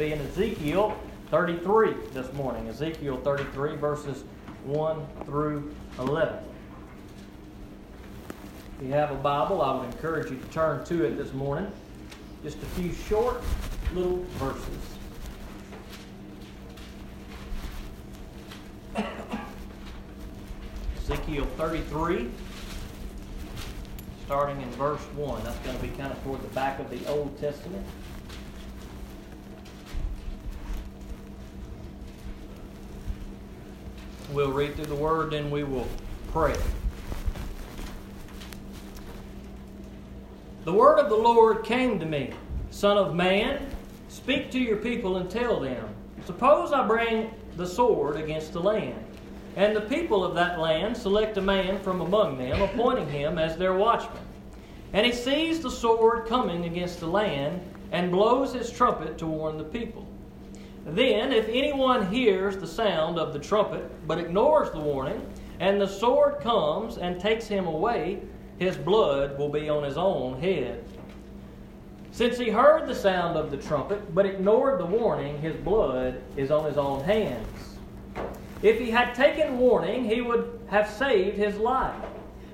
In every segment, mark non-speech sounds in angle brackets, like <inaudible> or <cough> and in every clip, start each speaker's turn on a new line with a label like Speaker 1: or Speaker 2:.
Speaker 1: be in Ezekiel 33 this morning. Ezekiel 33, verses 1 through 11. If you have a Bible, I would encourage you to turn to it this morning. Just a few short little verses. <coughs> Ezekiel 33, starting in verse 1. That's going to be kind of toward the back of the Old Testament. We'll read through the Word, then we will pray. The word of the Lord came to me, Son of man, speak to your people and tell them, Suppose I bring the sword against the land, and the people of that land select a man from among them, appointing him as their watchman. And he sees the sword coming against the land, and blows his trumpet to warn the people. Then, if anyone hears the sound of the trumpet, but ignores the warning, and the sword comes and takes him away, his blood will be on his own head. Since he heard the sound of the trumpet, but ignored the warning, his blood is on his own hands. If he had taken warning, he would have saved his life.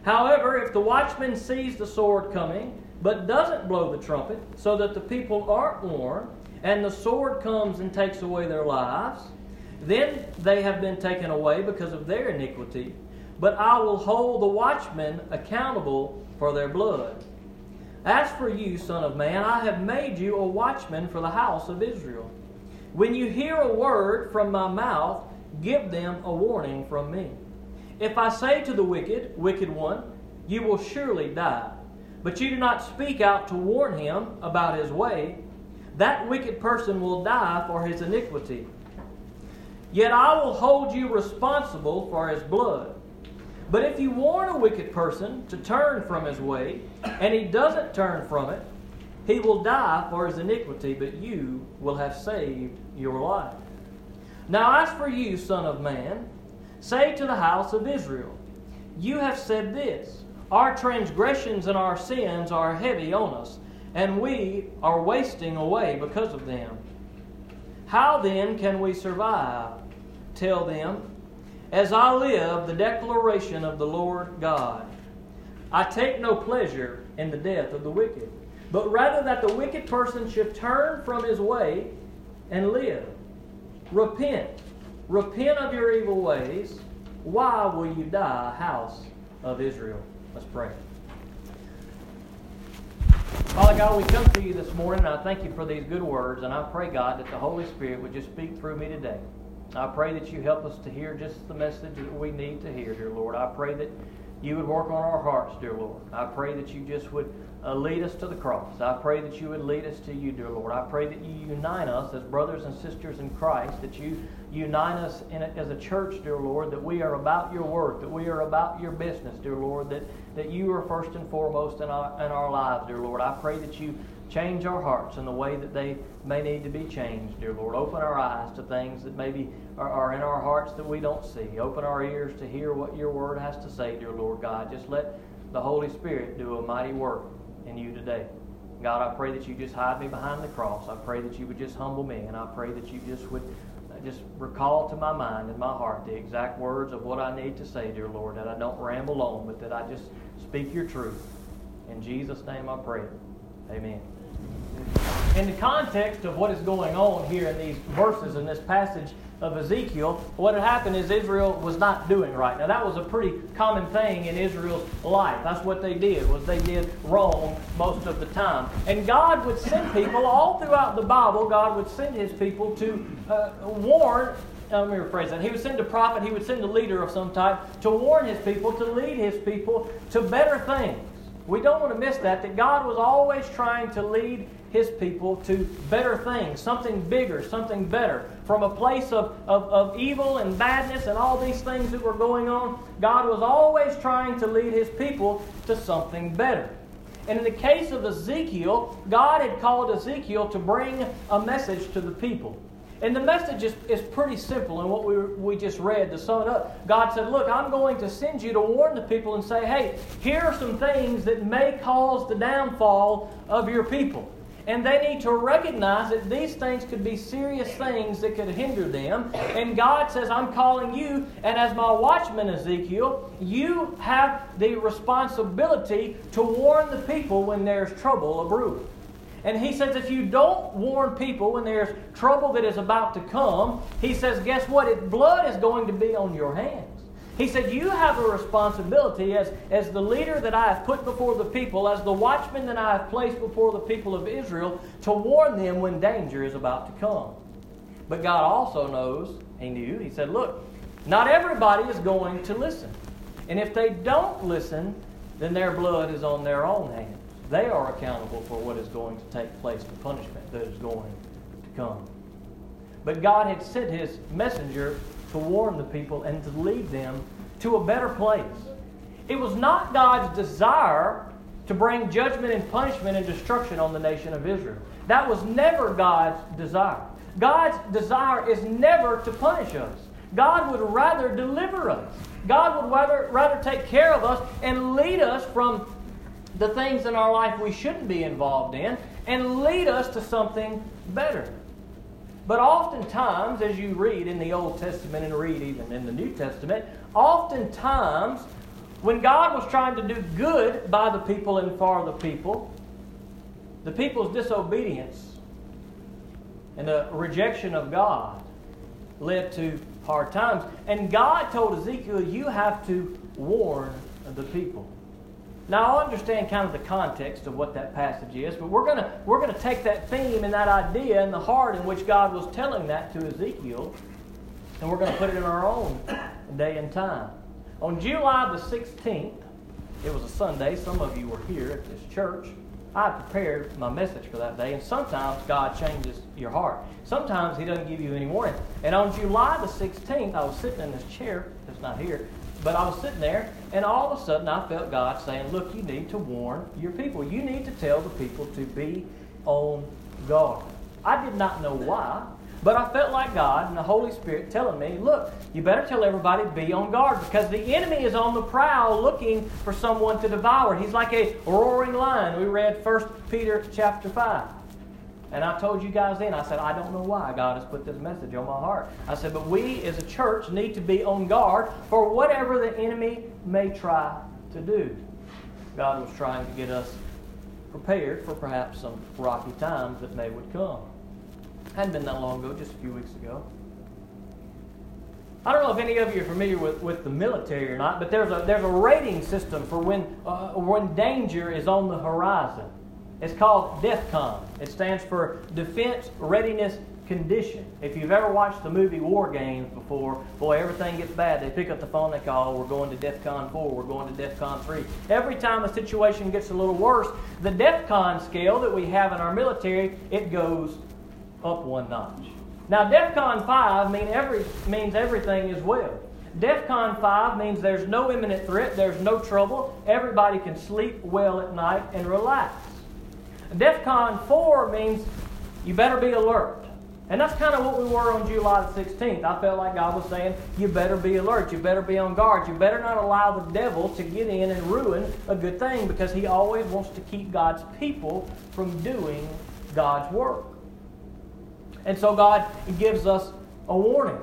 Speaker 1: However, if the watchman sees the sword coming, but doesn't blow the trumpet, so that the people aren't warned, and the sword comes and takes away their lives, then they have been taken away because of their iniquity but I will hold the watchmen accountable for their blood. As for you, Son of Man, I have made you a watchman for the house of Israel. When you hear a word from my mouth, give them a warning from me. If I say to the wicked, Wicked one, you will surely die, but you do not speak out to warn him about his way, that wicked person will die for his iniquity. Yet I will hold you responsible for his blood. But if you warn a wicked person to turn from his way, and he doesn't turn from it, he will die for his iniquity, but you will have saved your life. Now, as for you, Son of Man, say to the house of Israel, You have said this Our transgressions and our sins are heavy on us, and we are wasting away because of them. How then can we survive? Tell them, as I live, the declaration of the Lord God. I take no pleasure in the death of the wicked, but rather that the wicked person should turn from his way and live. Repent. Repent of your evil ways. Why will you die, house of Israel? Let's pray. Father God, we come to you this morning, I thank you for these good words, and I pray, God, that the Holy Spirit would just speak through me today. I pray that you help us to hear just the message that we need to hear, dear Lord. I pray that you would work on our hearts, dear Lord. I pray that you just would uh, lead us to the cross. I pray that you would lead us to you, dear Lord. I pray that you unite us as brothers and sisters in Christ, that you unite us a, as a church, dear Lord, that we are about your work, that we are about your business, dear Lord, that, that you are first and foremost in our, in our lives, dear Lord. I pray that you Change our hearts in the way that they may need to be changed, dear Lord. Open our eyes to things that maybe are, are in our hearts that we don't see. Open our ears to hear what your word has to say, dear Lord God. Just let the Holy Spirit do a mighty work in you today. God, I pray that you just hide me behind the cross. I pray that you would just humble me, and I pray that you just would uh, just recall to my mind and my heart the exact words of what I need to say, dear Lord, that I don't ramble on, but that I just speak your truth. In Jesus' name I pray. Amen in the context of what is going on here in these verses in this passage of Ezekiel, what had happened is Israel was not doing right. Now that was a pretty common thing in Israel's life. That's what they did, was they did wrong most of the time. And God would send people all throughout the Bible, God would send his people to uh, warn uh, let me rephrase that. He would send a prophet, he would send a leader of some type to warn his people, to lead his people to better things. We don't want to miss that, that God was always trying to lead his people to better things, something bigger, something better. From a place of, of, of evil and badness and all these things that were going on, God was always trying to lead his people to something better. And in the case of Ezekiel, God had called Ezekiel to bring a message to the people. And the message is, is pretty simple in what we, we just read to sum it up. God said, Look, I'm going to send you to warn the people and say, hey, here are some things that may cause the downfall of your people. And they need to recognize that these things could be serious things that could hinder them. And God says, I'm calling you, and as my watchman, Ezekiel, you have the responsibility to warn the people when there's trouble brewing. And he says, if you don't warn people when there's trouble that is about to come, he says, guess what? Blood is going to be on your hands. He said, You have a responsibility as, as the leader that I have put before the people, as the watchman that I have placed before the people of Israel, to warn them when danger is about to come. But God also knows, He knew, He said, Look, not everybody is going to listen. And if they don't listen, then their blood is on their own hands. They are accountable for what is going to take place, the punishment that is going to come. But God had sent His messenger to warn the people and to lead them to a better place. It was not God's desire to bring judgment and punishment and destruction on the nation of Israel. That was never God's desire. God's desire is never to punish us. God would rather deliver us. God would rather, rather take care of us and lead us from the things in our life we shouldn't be involved in and lead us to something better. But oftentimes, as you read in the Old Testament and read even in the New Testament, oftentimes when God was trying to do good by the people and for the people, the people's disobedience and the rejection of God led to hard times. And God told Ezekiel, You have to warn the people. Now, I understand kind of the context of what that passage is, but we're going to we're to take that theme and that idea and the heart in which God was telling that to Ezekiel, and we're going to put it in our own day and time. On July the 16th, it was a Sunday. Some of you were here at this church. I prepared my message for that day, and sometimes God changes your heart. Sometimes He doesn't give you any warning. And on July the 16th, I was sitting in this chair that's not here, but I was sitting there, and all of a sudden I felt God saying, Look, you need to warn your people. You need to tell the people to be on guard. I did not know why, but I felt like God and the Holy Spirit telling me, Look, you better tell everybody be on guard because the enemy is on the prowl looking for someone to devour. He's like a roaring lion. We read 1 Peter chapter 5. And I told you guys then, I said, I don't know why God has put this message on my heart. I said, but we as a church need to be on guard for whatever the enemy may try to do. God was trying to get us prepared for perhaps some rocky times that may would come. Hadn't been that long ago, just a few weeks ago. I don't know if any of you are familiar with, with the military or not, but there's a, there's a rating system for when, uh, when danger is on the horizon. It's called DEFCON. It stands for Defense Readiness Condition. If you've ever watched the movie War Games before, boy, everything gets bad. They pick up the phone, they call, we're going to DEFCON 4, we're going to DEFCON 3. Every time a situation gets a little worse, the DEFCON scale that we have in our military, it goes up one notch. Now, DEFCON 5 mean every, means everything is well. DEFCON 5 means there's no imminent threat, there's no trouble, everybody can sleep well at night and relax. DEFCON 4 means you better be alert. And that's kind of what we were on July the 16th. I felt like God was saying, you better be alert. You better be on guard. You better not allow the devil to get in and ruin a good thing because he always wants to keep God's people from doing God's work. And so God gives us a warning.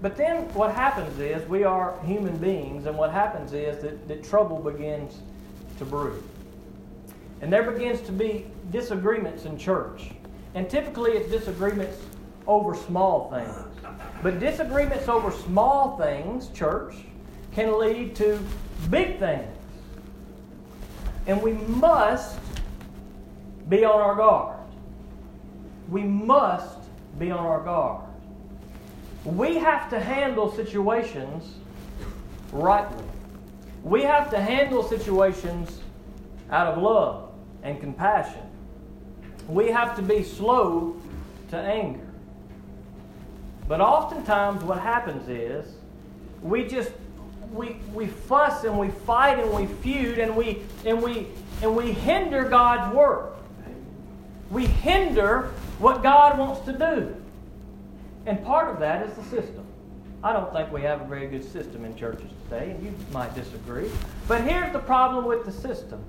Speaker 1: But then what happens is we are human beings, and what happens is that, that trouble begins to brew. And there begins to be disagreements in church. And typically it's disagreements over small things. But disagreements over small things, church, can lead to big things. And we must be on our guard. We must be on our guard. We have to handle situations rightly. We have to handle situations out of love and compassion. We have to be slow to anger. But oftentimes what happens is we just we, we fuss and we fight and we feud and we and we and we hinder God's work. We hinder what God wants to do. And part of that is the system. I don't think we have a very good system in churches today, and you might disagree. But here's the problem with the system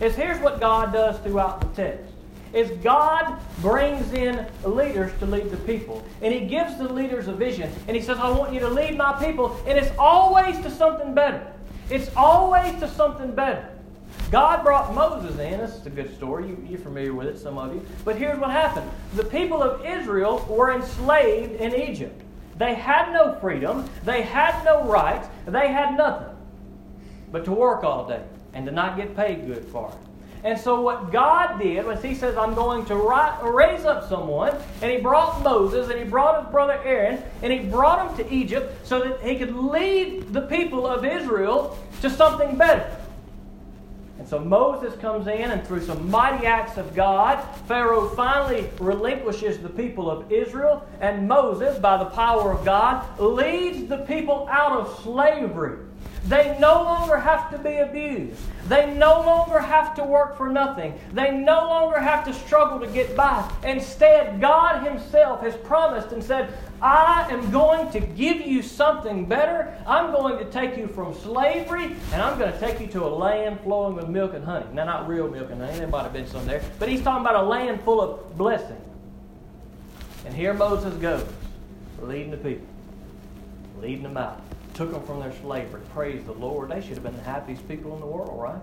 Speaker 1: is here's what God does throughout the text. Is God brings in leaders to lead the people. And He gives the leaders a vision. And He says, I want you to lead my people. And it's always to something better. It's always to something better. God brought Moses in. This is a good story. You, you're familiar with it, some of you. But here's what happened the people of Israel were enslaved in Egypt. They had no freedom, they had no rights, they had nothing but to work all day and to not get paid good for it. And so, what God did was He says, I'm going to raise up someone. And He brought Moses and He brought his brother Aaron and He brought him to Egypt so that He could lead the people of Israel to something better. And so Moses comes in, and through some mighty acts of God, Pharaoh finally relinquishes the people of Israel, and Moses, by the power of God, leads the people out of slavery. They no longer have to be abused. They no longer have to work for nothing. They no longer have to struggle to get by. Instead, God Himself has promised and said, I am going to give you something better. I'm going to take you from slavery and I'm going to take you to a land flowing with milk and honey. Now, not real milk and honey, there might have been some there, but He's talking about a land full of blessing. And here Moses goes, leading the people, leading them out took them from their slavery. Praise the Lord. They should have been the happiest people in the world, right?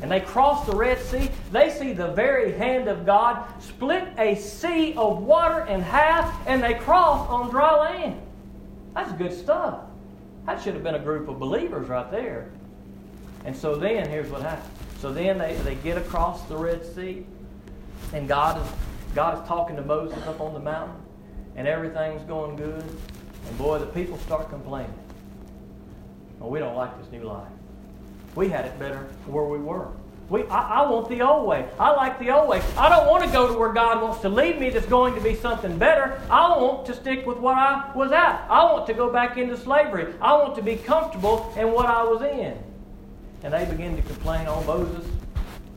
Speaker 1: And they cross the Red Sea. They see the very hand of God split a sea of water in half, and they cross on dry land. That's good stuff. That should have been a group of believers right there. And so then, here's what happens. So then they, they get across the Red Sea, and God is, God is talking to Moses up on the mountain, and everything's going good. And boy, the people start complaining. Well, we don't like this new life. We had it better where we were. We, I, I, want the old way. I like the old way. I don't want to go to where God wants to lead me that's going to be something better. I want to stick with what I was at. I want to go back into slavery. I want to be comfortable in what I was in. And they begin to complain on Moses.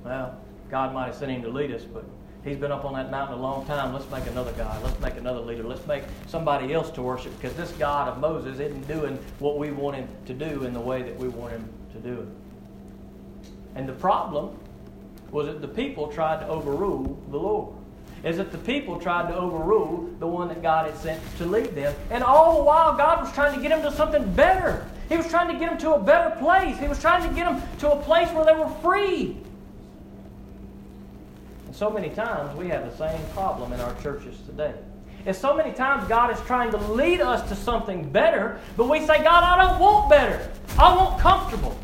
Speaker 1: Well, God might have sent him to lead us, but He's been up on that mountain a long time. Let's make another God. Let's make another leader. Let's make somebody else to worship because this God of Moses isn't doing what we want him to do in the way that we want him to do it. And the problem was that the people tried to overrule the Lord. Is that the people tried to overrule the one that God had sent to lead them. And all the while, God was trying to get them to something better. He was trying to get them to a better place. He was trying to get them to a place where they were free so many times we have the same problem in our churches today. And so many times God is trying to lead us to something better, but we say, God, I don't want better. I want comfortable.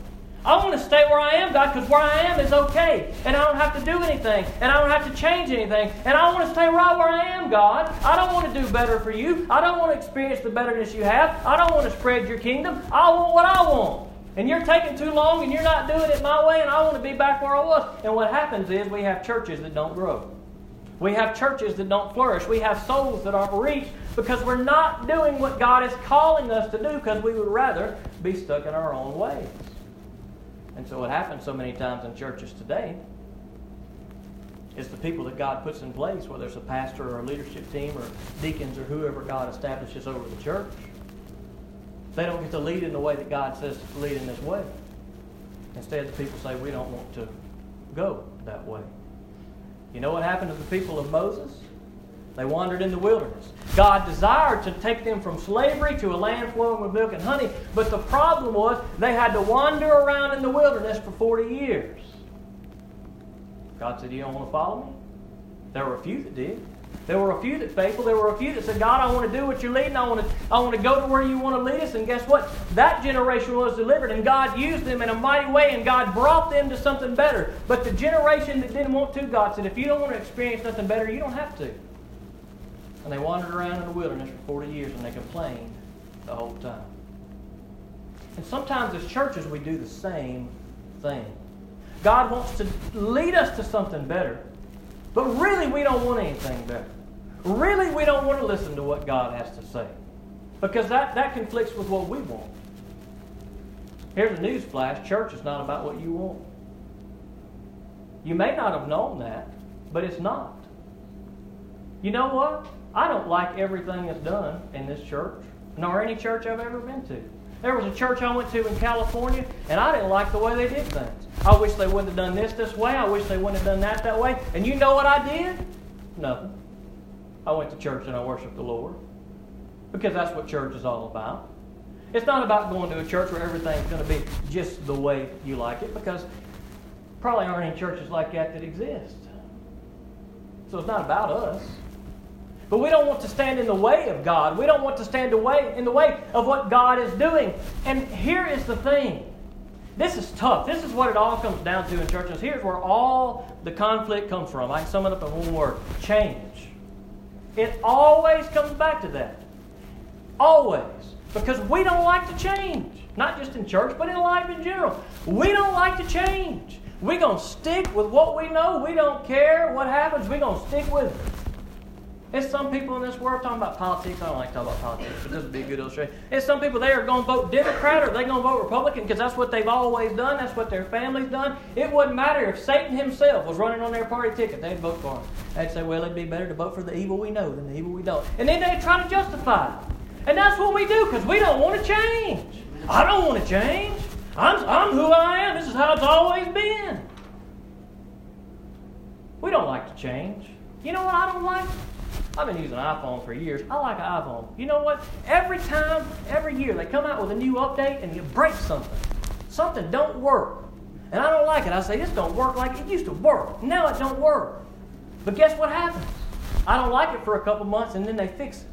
Speaker 1: I want to stay where I am, God, because where I am is okay. And I don't have to do anything. And I don't have to change anything. And I want to stay right where I am, God. I don't want to do better for you. I don't want to experience the betterness you have. I don't want to spread your kingdom. I want what I want. And you're taking too long and you're not doing it my way, and I want to be back where I was. And what happens is we have churches that don't grow. We have churches that don't flourish. We have souls that aren't reached because we're not doing what God is calling us to do because we would rather be stuck in our own ways. And so, what happens so many times in churches today is the people that God puts in place, whether it's a pastor or a leadership team or deacons or whoever God establishes over the church they don't get to lead in the way that God says to lead in this way. Instead, the people say, we don't want to go that way. You know what happened to the people of Moses? They wandered in the wilderness. God desired to take them from slavery to a land flowing with milk and honey, but the problem was they had to wander around in the wilderness for 40 years. God said, You don't want to follow me? There were a few that did. There were a few that faithful. There were a few that said, God, I want to do what you're leading. I want to, I want to go to where you want to lead us. And guess what? That generation was delivered, and God used them in a mighty way, and God brought them to something better. But the generation that didn't want to, God said, if you don't want to experience nothing better, you don't have to. And they wandered around in the wilderness for 40 years, and they complained the whole time. And sometimes as churches, we do the same thing. God wants to lead us to something better. But really, we don't want anything better. Really, we don't want to listen to what God has to say because that, that conflicts with what we want. Here's a news flash church is not about what you want. You may not have known that, but it's not. You know what? I don't like everything that's done in this church, nor any church I've ever been to. There was a church I went to in California, and I didn't like the way they did things. I wish they wouldn't have done this this way. I wish they wouldn't have done that that way. And you know what I did? Nothing. I went to church and I worshiped the Lord. Because that's what church is all about. It's not about going to a church where everything's going to be just the way you like it, because probably aren't any churches like that that exist. So it's not about us. But we don't want to stand in the way of God. We don't want to stand away in the way of what God is doing. And here is the thing. This is tough. This is what it all comes down to in churches. Here's where all the conflict comes from. I can sum it up in one word change. It always comes back to that. Always. Because we don't like to change. Not just in church, but in life in general. We don't like to change. We're going to stick with what we know. We don't care what happens. We're going to stick with it. There's some people in this world talking about politics. I don't like to talk about politics, but this would be a good illustration. There's some people they are going to vote Democrat or they're going to vote Republican because that's what they've always done. That's what their family's done. It wouldn't matter if Satan himself was running on their party ticket. They'd vote for him. They'd say, well, it'd be better to vote for the evil we know than the evil we don't. And then they'd try to justify it. And that's what we do because we don't want to change. I don't want to change. I'm, I'm who I am. This is how it's always been. We don't like to change. You know what I don't like? I've been using an iPhone for years. I like an iPhone. You know what? Every time, every year, they come out with a new update and you break something. Something don't work. And I don't like it. I say, this don't work like it used to work. Now it don't work. But guess what happens? I don't like it for a couple months and then they fix it.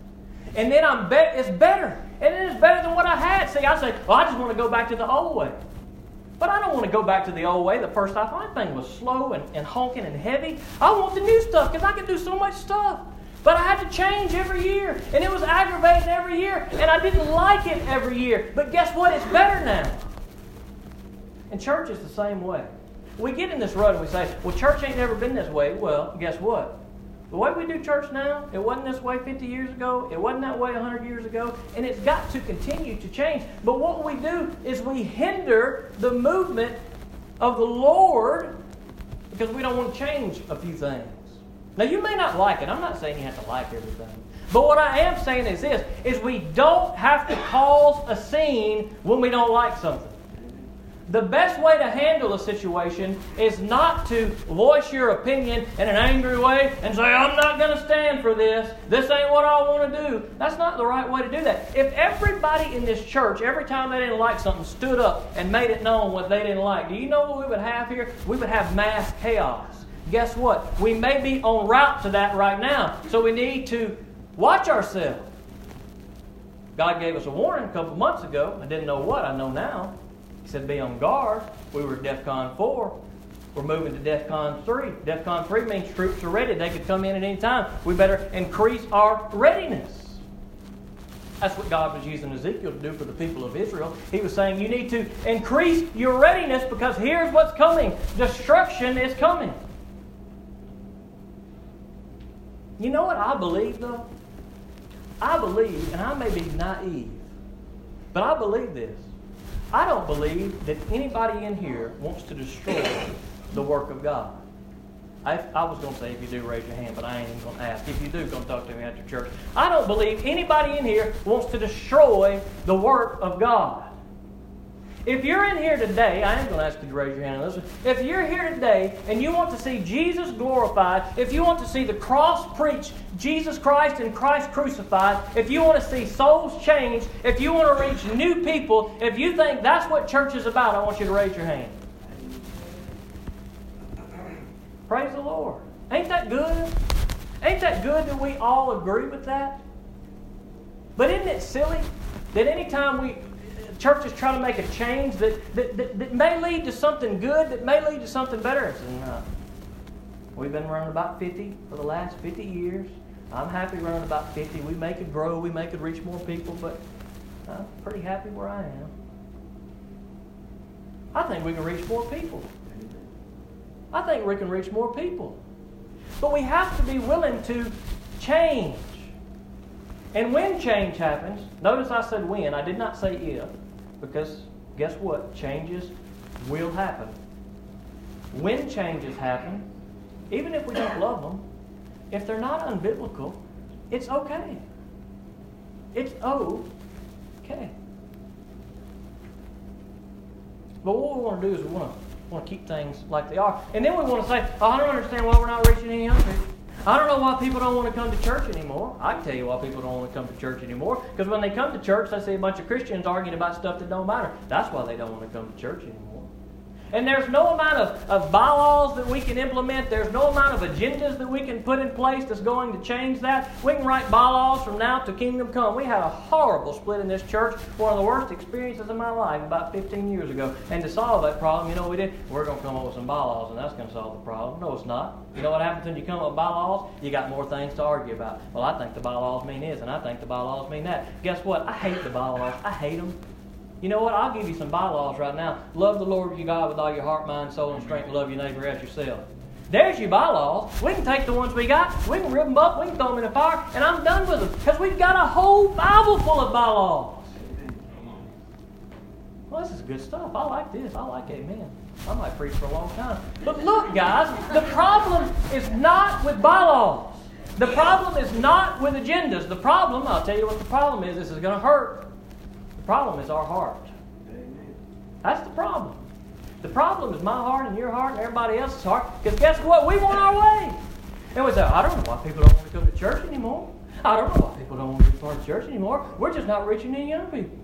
Speaker 1: And then I'm bet it's better. And it is better than what I had. See, I say, well, I just want to go back to the old way. But I don't want to go back to the old way. The first iPhone thing was slow and, and honking and heavy. I want the new stuff because I can do so much stuff. But I had to change every year, and it was aggravating every year, and I didn't like it every year. But guess what? It's better now. And church is the same way. We get in this rut and we say, well, church ain't never been this way. Well, guess what? The way we do church now, it wasn't this way 50 years ago, it wasn't that way 100 years ago, and it's got to continue to change. But what we do is we hinder the movement of the Lord because we don't want to change a few things. Now, you may not like it. I'm not saying you have to like everything. But what I am saying is this, is we don't have to cause a scene when we don't like something. The best way to handle a situation is not to voice your opinion in an angry way and say, I'm not going to stand for this. This ain't what I want to do. That's not the right way to do that. If everybody in this church, every time they didn't like something, stood up and made it known what they didn't like, do you know what we would have here? We would have mass chaos guess what? We may be en route to that right now. So we need to watch ourselves. God gave us a warning a couple months ago. I didn't know what, I know now. He said, be on guard. We were at DEFCON 4. We're moving to DEFCON 3. DEFCON 3 means troops are ready. They could come in at any time. We better increase our readiness. That's what God was using Ezekiel to do for the people of Israel. He was saying, You need to increase your readiness because here's what's coming destruction is coming. You know what I believe, though? I believe, and I may be naive, but I believe this. I don't believe that anybody in here wants to destroy the work of God. I, I was going to say if you do, raise your hand, but I ain't even going to ask. If you do, come talk to me after church. I don't believe anybody in here wants to destroy the work of God. If you're in here today, I am going to ask you to raise your hand this. If you're here today and you want to see Jesus glorified, if you want to see the cross preached, Jesus Christ and Christ crucified, if you want to see souls changed, if you want to reach new people, if you think that's what church is about, I want you to raise your hand. Praise the Lord. Ain't that good? Ain't that good that we all agree with that? But isn't it silly that anytime we churches trying to make a change that, that, that, that, may lead to something good, that may lead to something better. We've been running about 50 for the last 50 years. I'm happy running about 50. We make it grow, we make it reach more people, but I'm pretty happy where I am. I think we can reach more people. I think we can reach more people. But we have to be willing to change. And when change happens, notice I said when, I did not say if. Because guess what? Changes will happen. When changes happen, even if we don't <coughs> love them, if they're not unbiblical, it's okay. It's okay. But what we want to do is we want to want to keep things like they are. And then we want to say, oh, I don't understand why we're not reaching any young people. I don't know why people don't want to come to church anymore. I can tell you why people don't want to come to church anymore. Because when they come to church, they see a bunch of Christians arguing about stuff that don't matter. That's why they don't want to come to church anymore. And there's no amount of, of bylaws that we can implement. There's no amount of agendas that we can put in place that's going to change that. We can write bylaws from now to kingdom come. We had a horrible split in this church, one of the worst experiences of my life about 15 years ago. And to solve that problem, you know what we did? We're going to come up with some bylaws, and that's going to solve the problem. No, it's not. You know what happens when you come up with bylaws? You got more things to argue about. Well, I think the bylaws mean this, and I think the bylaws mean that. Guess what? I hate the bylaws. I hate them. You know what? I'll give you some bylaws right now. Love the Lord your God with all your heart, mind, soul, and strength. Love your neighbor as yourself. There's your bylaws. We can take the ones we got, we can rip them up, we can throw them in the fire, and I'm done with them. Because we've got a whole Bible full of bylaws. Well, this is good stuff. I like this. I like amen. I might preach for a long time. But look, guys, the problem is not with bylaws. The problem is not with agendas. The problem, I'll tell you what the problem is, this is going to hurt problem is our heart. That's the problem. The problem is my heart and your heart and everybody else's heart. Because guess what? We want our way. And we say, I don't know why people don't want to come to church anymore. I don't know why people don't want to be part of church anymore. We're just not reaching any young people.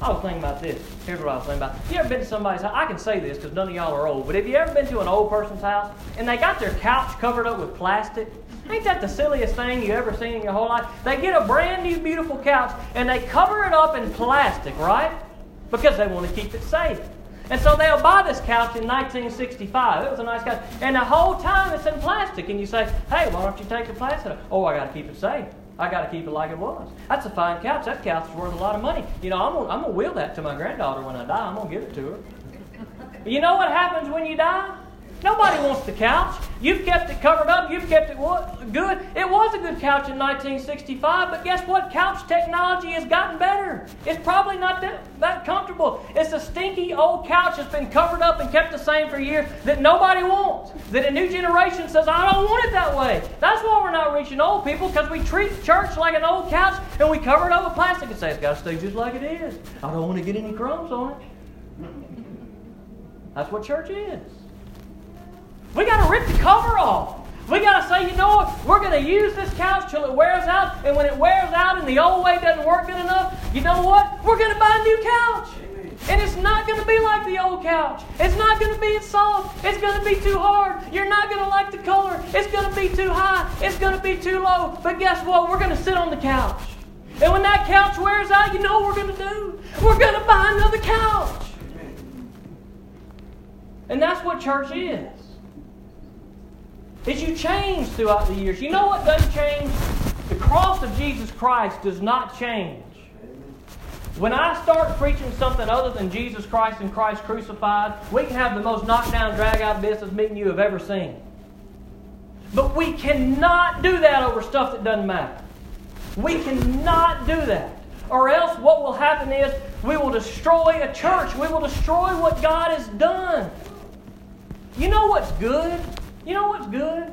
Speaker 1: I was thinking about this. Here's what I was thinking about. You ever been to somebody's house? I can say this because none of y'all are old, but have you ever been to an old person's house and they got their couch covered up with plastic? Ain't that the silliest thing you ever seen in your whole life? They get a brand new, beautiful couch and they cover it up in plastic, right? Because they want to keep it safe. And so they'll buy this couch in 1965. It was a nice couch. And the whole time it's in plastic. And you say, hey, why don't you take the plastic? Oh, I got to keep it safe. I got to keep it like it was. That's a fine couch. That couch is worth a lot of money. You know, I'm gonna, I'm gonna will that to my granddaughter when I die. I'm to give it to her. you know what happens when you die? Nobody wants the couch. You've kept it covered up. You've kept it good. It was a good couch in 1965, but guess what? Couch technology has gotten better. It's probably not that, that comfortable. It's a stinky old couch that's been covered up and kept the same for years that nobody wants. That a new generation says, I don't want it that way. That's why we're not reaching old people because we treat church like an old couch and we cover it up with plastic and say it's got to stay just like it is. I don't want to get any crumbs on it. That's what church is. We got to rip the cover off. We got to say, you know what? We're going to use this couch till it wears out. And when it wears out and the old way doesn't work good enough, you know what? We're going to buy a new couch. And it's not going to be like the old couch. It's not going to be soft. It's going to be too hard. You're not going to like the color. It's going to be too high. It's going to be too low. But guess what? We're going to sit on the couch. And when that couch wears out, you know what we're going to do? We're going to buy another couch. And that's what church is is you change throughout the years. You know what doesn't change? The cross of Jesus Christ does not change. When I start preaching something other than Jesus Christ and Christ crucified, we can have the most knockdown, drag out business meeting you have ever seen. But we cannot do that over stuff that doesn't matter. We cannot do that. Or else what will happen is we will destroy a church. We will destroy what God has done. You know what's good? You know what's good?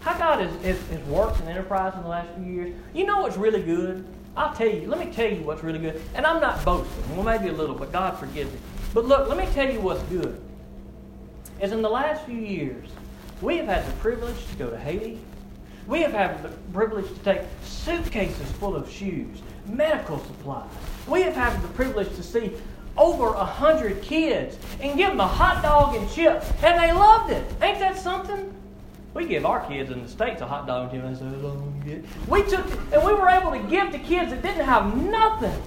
Speaker 1: How God has, has, has worked in enterprise in the last few years. You know what's really good? I'll tell you. Let me tell you what's really good. And I'm not boasting. Well, maybe a little, but God forgive me. But look, let me tell you what's good. Is in the last few years, we have had the privilege to go to Haiti. We have had the privilege to take suitcases full of shoes, medical supplies. We have had the privilege to see over a hundred kids and give them a hot dog and chips, and they loved it. Ain't that something? We give our kids in the States a hot dog and chips, and We took, and we were able to give to kids that didn't have nothing.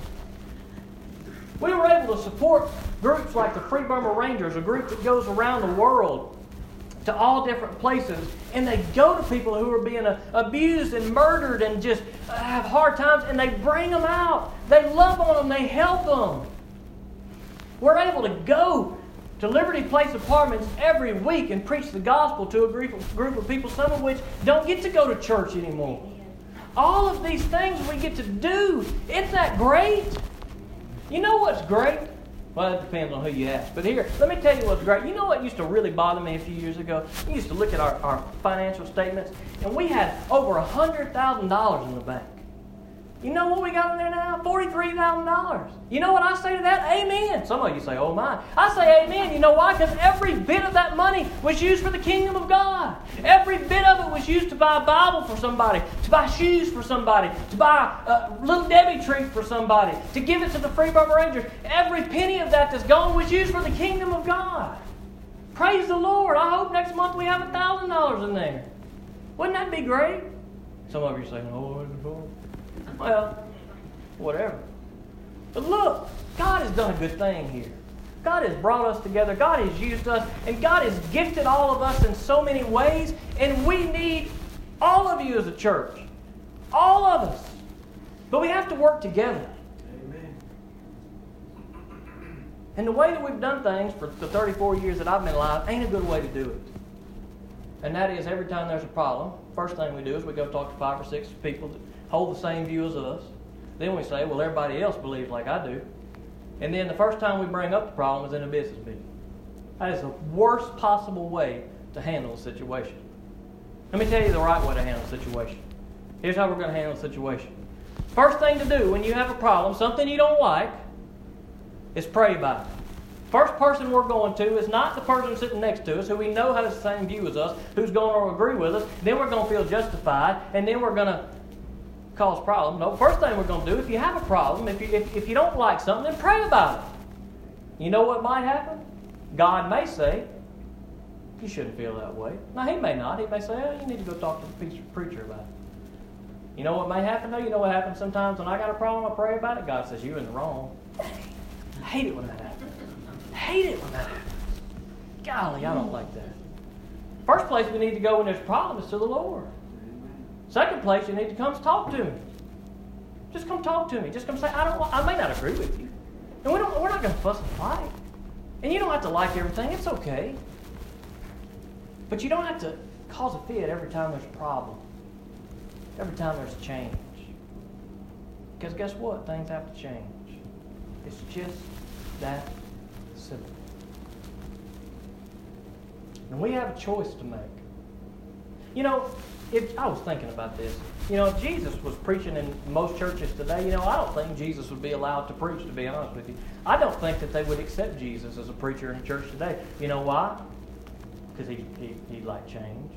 Speaker 1: We were able to support groups like the Free Burma Rangers, a group that goes around the world to all different places, and they go to people who are being uh, abused and murdered and just uh, have hard times, and they bring them out. They love on them, they help them. We're able to go to Liberty Place Apartments every week and preach the gospel to a group of, group of people, some of which don't get to go to church anymore. All of these things we get to do. Isn't that great? You know what's great? Well, it depends on who you ask. But here, let me tell you what's great. You know what used to really bother me a few years ago? We used to look at our, our financial statements, and we had over $100,000 in the bank. You know what we got in there now? $43,000. You know what I say to that? Amen. Some of you say, oh my. I say amen. You know why? Because every bit of that money was used for the kingdom of God. Every bit of it was used to buy a Bible for somebody, to buy shoes for somebody, to buy a little Debbie treat for somebody, to give it to the Free Burma Rangers. Every penny of that that's gone was used for the kingdom of God. Praise the Lord. I hope next month we have $1,000 in there. Wouldn't that be great? Some of you say, oh, well, whatever. But look, God has done a good thing here. God has brought us together. God has used us. And God has gifted all of us in so many ways. And we need all of you as a church. All of us. But we have to work together. Amen. And the way that we've done things for the 34 years that I've been alive ain't a good way to do it. And that is every time there's a problem, first thing we do is we go talk to five or six people that hold the same view as us. Then we say, well, everybody else believes like I do. And then the first time we bring up the problem is in a business meeting. That is the worst possible way to handle a situation. Let me tell you the right way to handle a situation. Here's how we're going to handle a situation. First thing to do when you have a problem, something you don't like, is pray about it. First person we're going to is not the person sitting next to us who we know has the same view as us, who's going to agree with us. Then we're going to feel justified, and then we're going to cause problems. No, first thing we're going to do, if you have a problem, if you, if, if you don't like something, then pray about it. You know what might happen? God may say, you shouldn't feel that way. Now, He may not. He may say, oh, you need to go talk to the preacher about it. You know what may happen, though? You know what happens sometimes when I got a problem, I pray about it? God says, you're in the wrong. I hate it when that happens I hate it when that happens. Golly, I don't like that. First place we need to go when there's a problem is to the Lord. Second place, you need to come talk to me. Just come talk to me. Just come say, I don't. I may not agree with you, and we don't. We're not going to fuss and fight. And you don't have to like everything. It's okay. But you don't have to cause a fit every time there's a problem. Every time there's a change. Because guess what? Things have to change. It's just that simple. And we have a choice to make. You know, if I was thinking about this, you know, if Jesus was preaching in most churches today, you know, I don't think Jesus would be allowed to preach, to be honest with you. I don't think that they would accept Jesus as a preacher in a church today. You know why? Because he, he, he'd like change.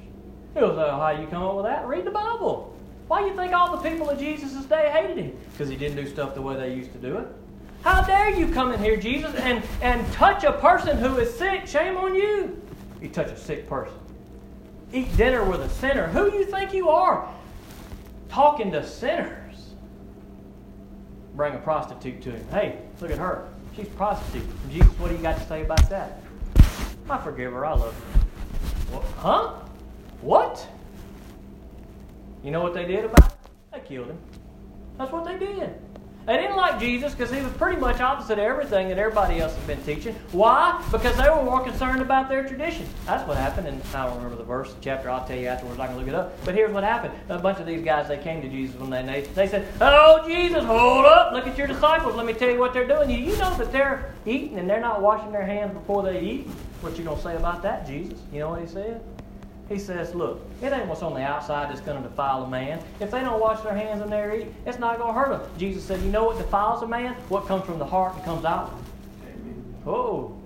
Speaker 1: He goes, oh, how you come up with that? Read the Bible. Why do you think all the people of Jesus' day hated him? Because he didn't do stuff the way they used to do it. How dare you come in here, Jesus, and, and touch a person who is sick? Shame on you. You touch a sick person. Eat dinner with a sinner. Who do you think you are? Talking to sinners. Bring a prostitute to him. Hey, look at her. She's a prostitute. Jesus, what do you got to say about that? I forgive her. I love her. Huh? What? You know what they did about it? They killed him. That's what they did. They didn't like Jesus because he was pretty much opposite of everything that everybody else had been teaching. Why? Because they were more concerned about their tradition. That's what happened, and I don't remember the verse, the chapter. I'll tell you afterwards. I can look it up. But here's what happened: a bunch of these guys they came to Jesus when they they said, "Oh Jesus, hold up! Look at your disciples. Let me tell you what they're doing. You, you know that they're eating and they're not washing their hands before they eat. What you gonna say about that, Jesus? You know what he said? He says, look, it ain't what's on the outside that's going to defile a man. If they don't wash their hands and their eat, it's not going to hurt them. Jesus said, you know what defiles a man? What comes from the heart and comes out. Oh.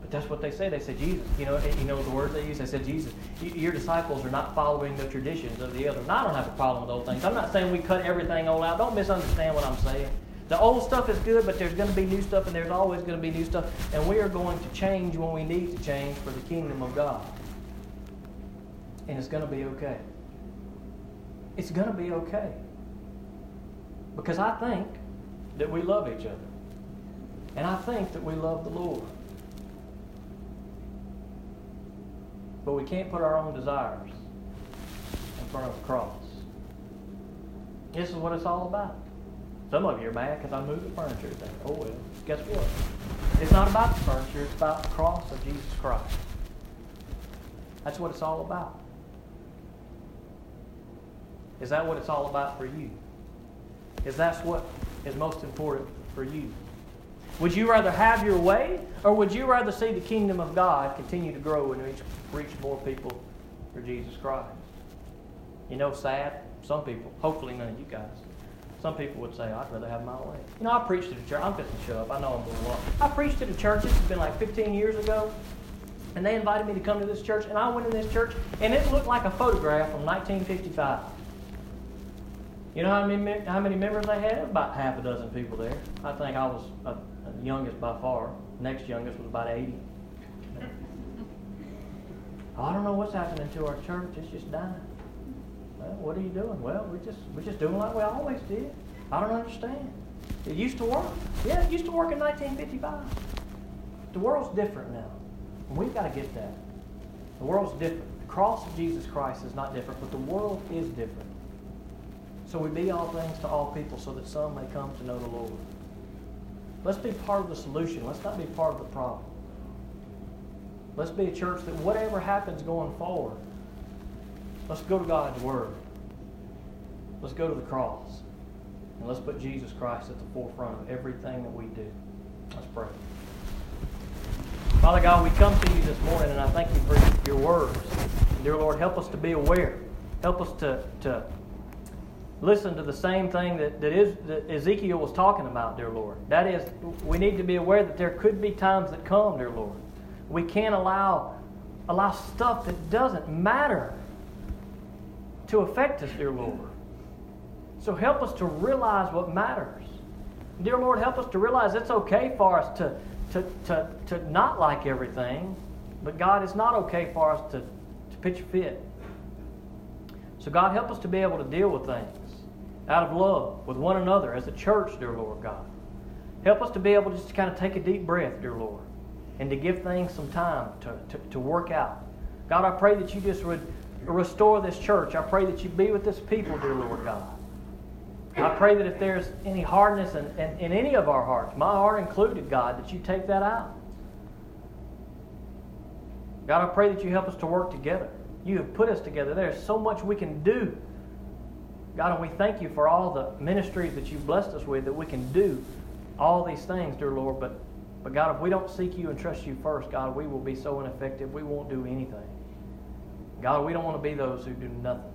Speaker 1: But that's what they say. They said, Jesus, you know, you know the words they use? They said, Jesus, your disciples are not following the traditions of the other. And I don't have a problem with those things. I'm not saying we cut everything all out. Don't misunderstand what I'm saying. The old stuff is good, but there's going to be new stuff, and there's always going to be new stuff. And we are going to change when we need to change for the kingdom of God and it's going to be okay. It's going to be okay. Because I think that we love each other. And I think that we love the Lord. But we can't put our own desires in front of the cross. This is what it's all about. Some of you are mad because I moved the furniture today. Oh well, guess what? It's not about the furniture, it's about the cross of Jesus Christ. That's what it's all about. Is that what it's all about for you? Is that what is most important for you? Would you rather have your way, or would you rather see the kingdom of God continue to grow and reach, reach more people for Jesus Christ? You know, sad, some people, hopefully none of you guys, some people would say, I'd rather have my way. You know, I preached at a church. I'm fixing to show up. I know I'm going to walk. I preached at a church. This has been like 15 years ago. And they invited me to come to this church. And I went in this church, and it looked like a photograph from 1955. You know how many, how many members they had? About half a dozen people there. I think I was uh, the youngest by far. Next youngest was about 80. <laughs> I don't know what's happening to our church. It's just dying. Well, what are you doing? Well, we're just we're just doing like we always did. I don't understand. It used to work. Yeah, it used to work in 1955. The world's different now. And we've got to get that. The world's different. The cross of Jesus Christ is not different, but the world is different. So we be all things to all people so that some may come to know the Lord. Let's be part of the solution. Let's not be part of the problem. Let's be a church that whatever happens going forward, let's go to God's Word. Let's go to the cross. And let's put Jesus Christ at the forefront of everything that we do. Let's pray. Father God, we come to you this morning and I thank you for your words. Dear Lord, help us to be aware. Help us to, to listen to the same thing that, that, is, that Ezekiel was talking about, dear Lord. That is, we need to be aware that there could be times that come, dear Lord. We can't allow, allow stuff that doesn't matter to affect us, dear Lord. So help us to realize what matters. Dear Lord, help us to realize it's okay for us to, to, to, to not like everything, but God, it's not okay for us to, to pitch a fit. So, God, help us to be able to deal with things out of love with one another as a church, dear Lord God. Help us to be able just to kind of take a deep breath, dear Lord, and to give things some time to, to, to work out. God, I pray that you just would restore this church. I pray that you be with this people, dear Lord God. I pray that if there's any hardness in, in, in, any of our hearts, my heart included, God, that you take that out. God, I pray that you help us to work together. You have put us together. There's so much we can do God, and we thank you for all the ministries that you've blessed us with that we can do all these things, dear Lord. But, but God, if we don't seek you and trust you first, God, we will be so ineffective, we won't do anything. God, we don't want to be those who do nothing.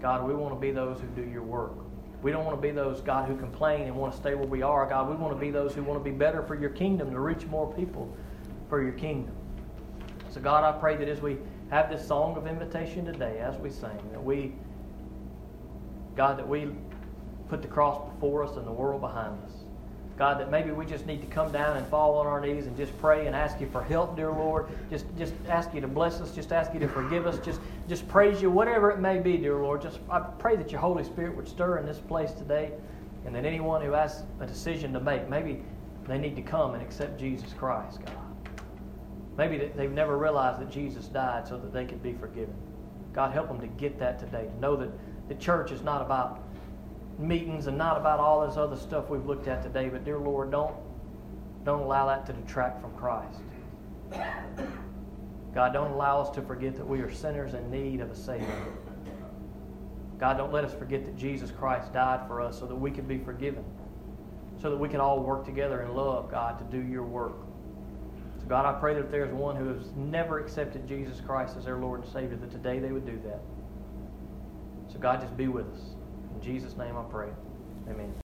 Speaker 1: God, we want to be those who do your work. We don't want to be those, God, who complain and want to stay where we are. God, we want to be those who want to be better for your kingdom, to reach more people for your kingdom. So, God, I pray that as we have this song of invitation today, as we sing, that we God, that we put the cross before us and the world behind us. God, that maybe we just need to come down and fall on our knees and just pray and ask you for help, dear Lord. Just, just ask you to bless us. Just ask you to forgive us. Just, just praise you, whatever it may be, dear Lord. Just I pray that your Holy Spirit would stir in this place today, and that anyone who has a decision to make, maybe they need to come and accept Jesus Christ, God. Maybe they've never realized that Jesus died so that they could be forgiven. God, help them to get that today, to know that the church is not about meetings and not about all this other stuff we've looked at today. But dear Lord, don't don't allow that to detract from Christ. God, don't allow us to forget that we are sinners in need of a Savior. God, don't let us forget that Jesus Christ died for us so that we could be forgiven, so that we can all work together in love, God, to do your work. So, God, I pray that if there's one who has never accepted Jesus Christ as their Lord and Savior, that today they would do that. God, just be with us. In Jesus' name I pray. Amen.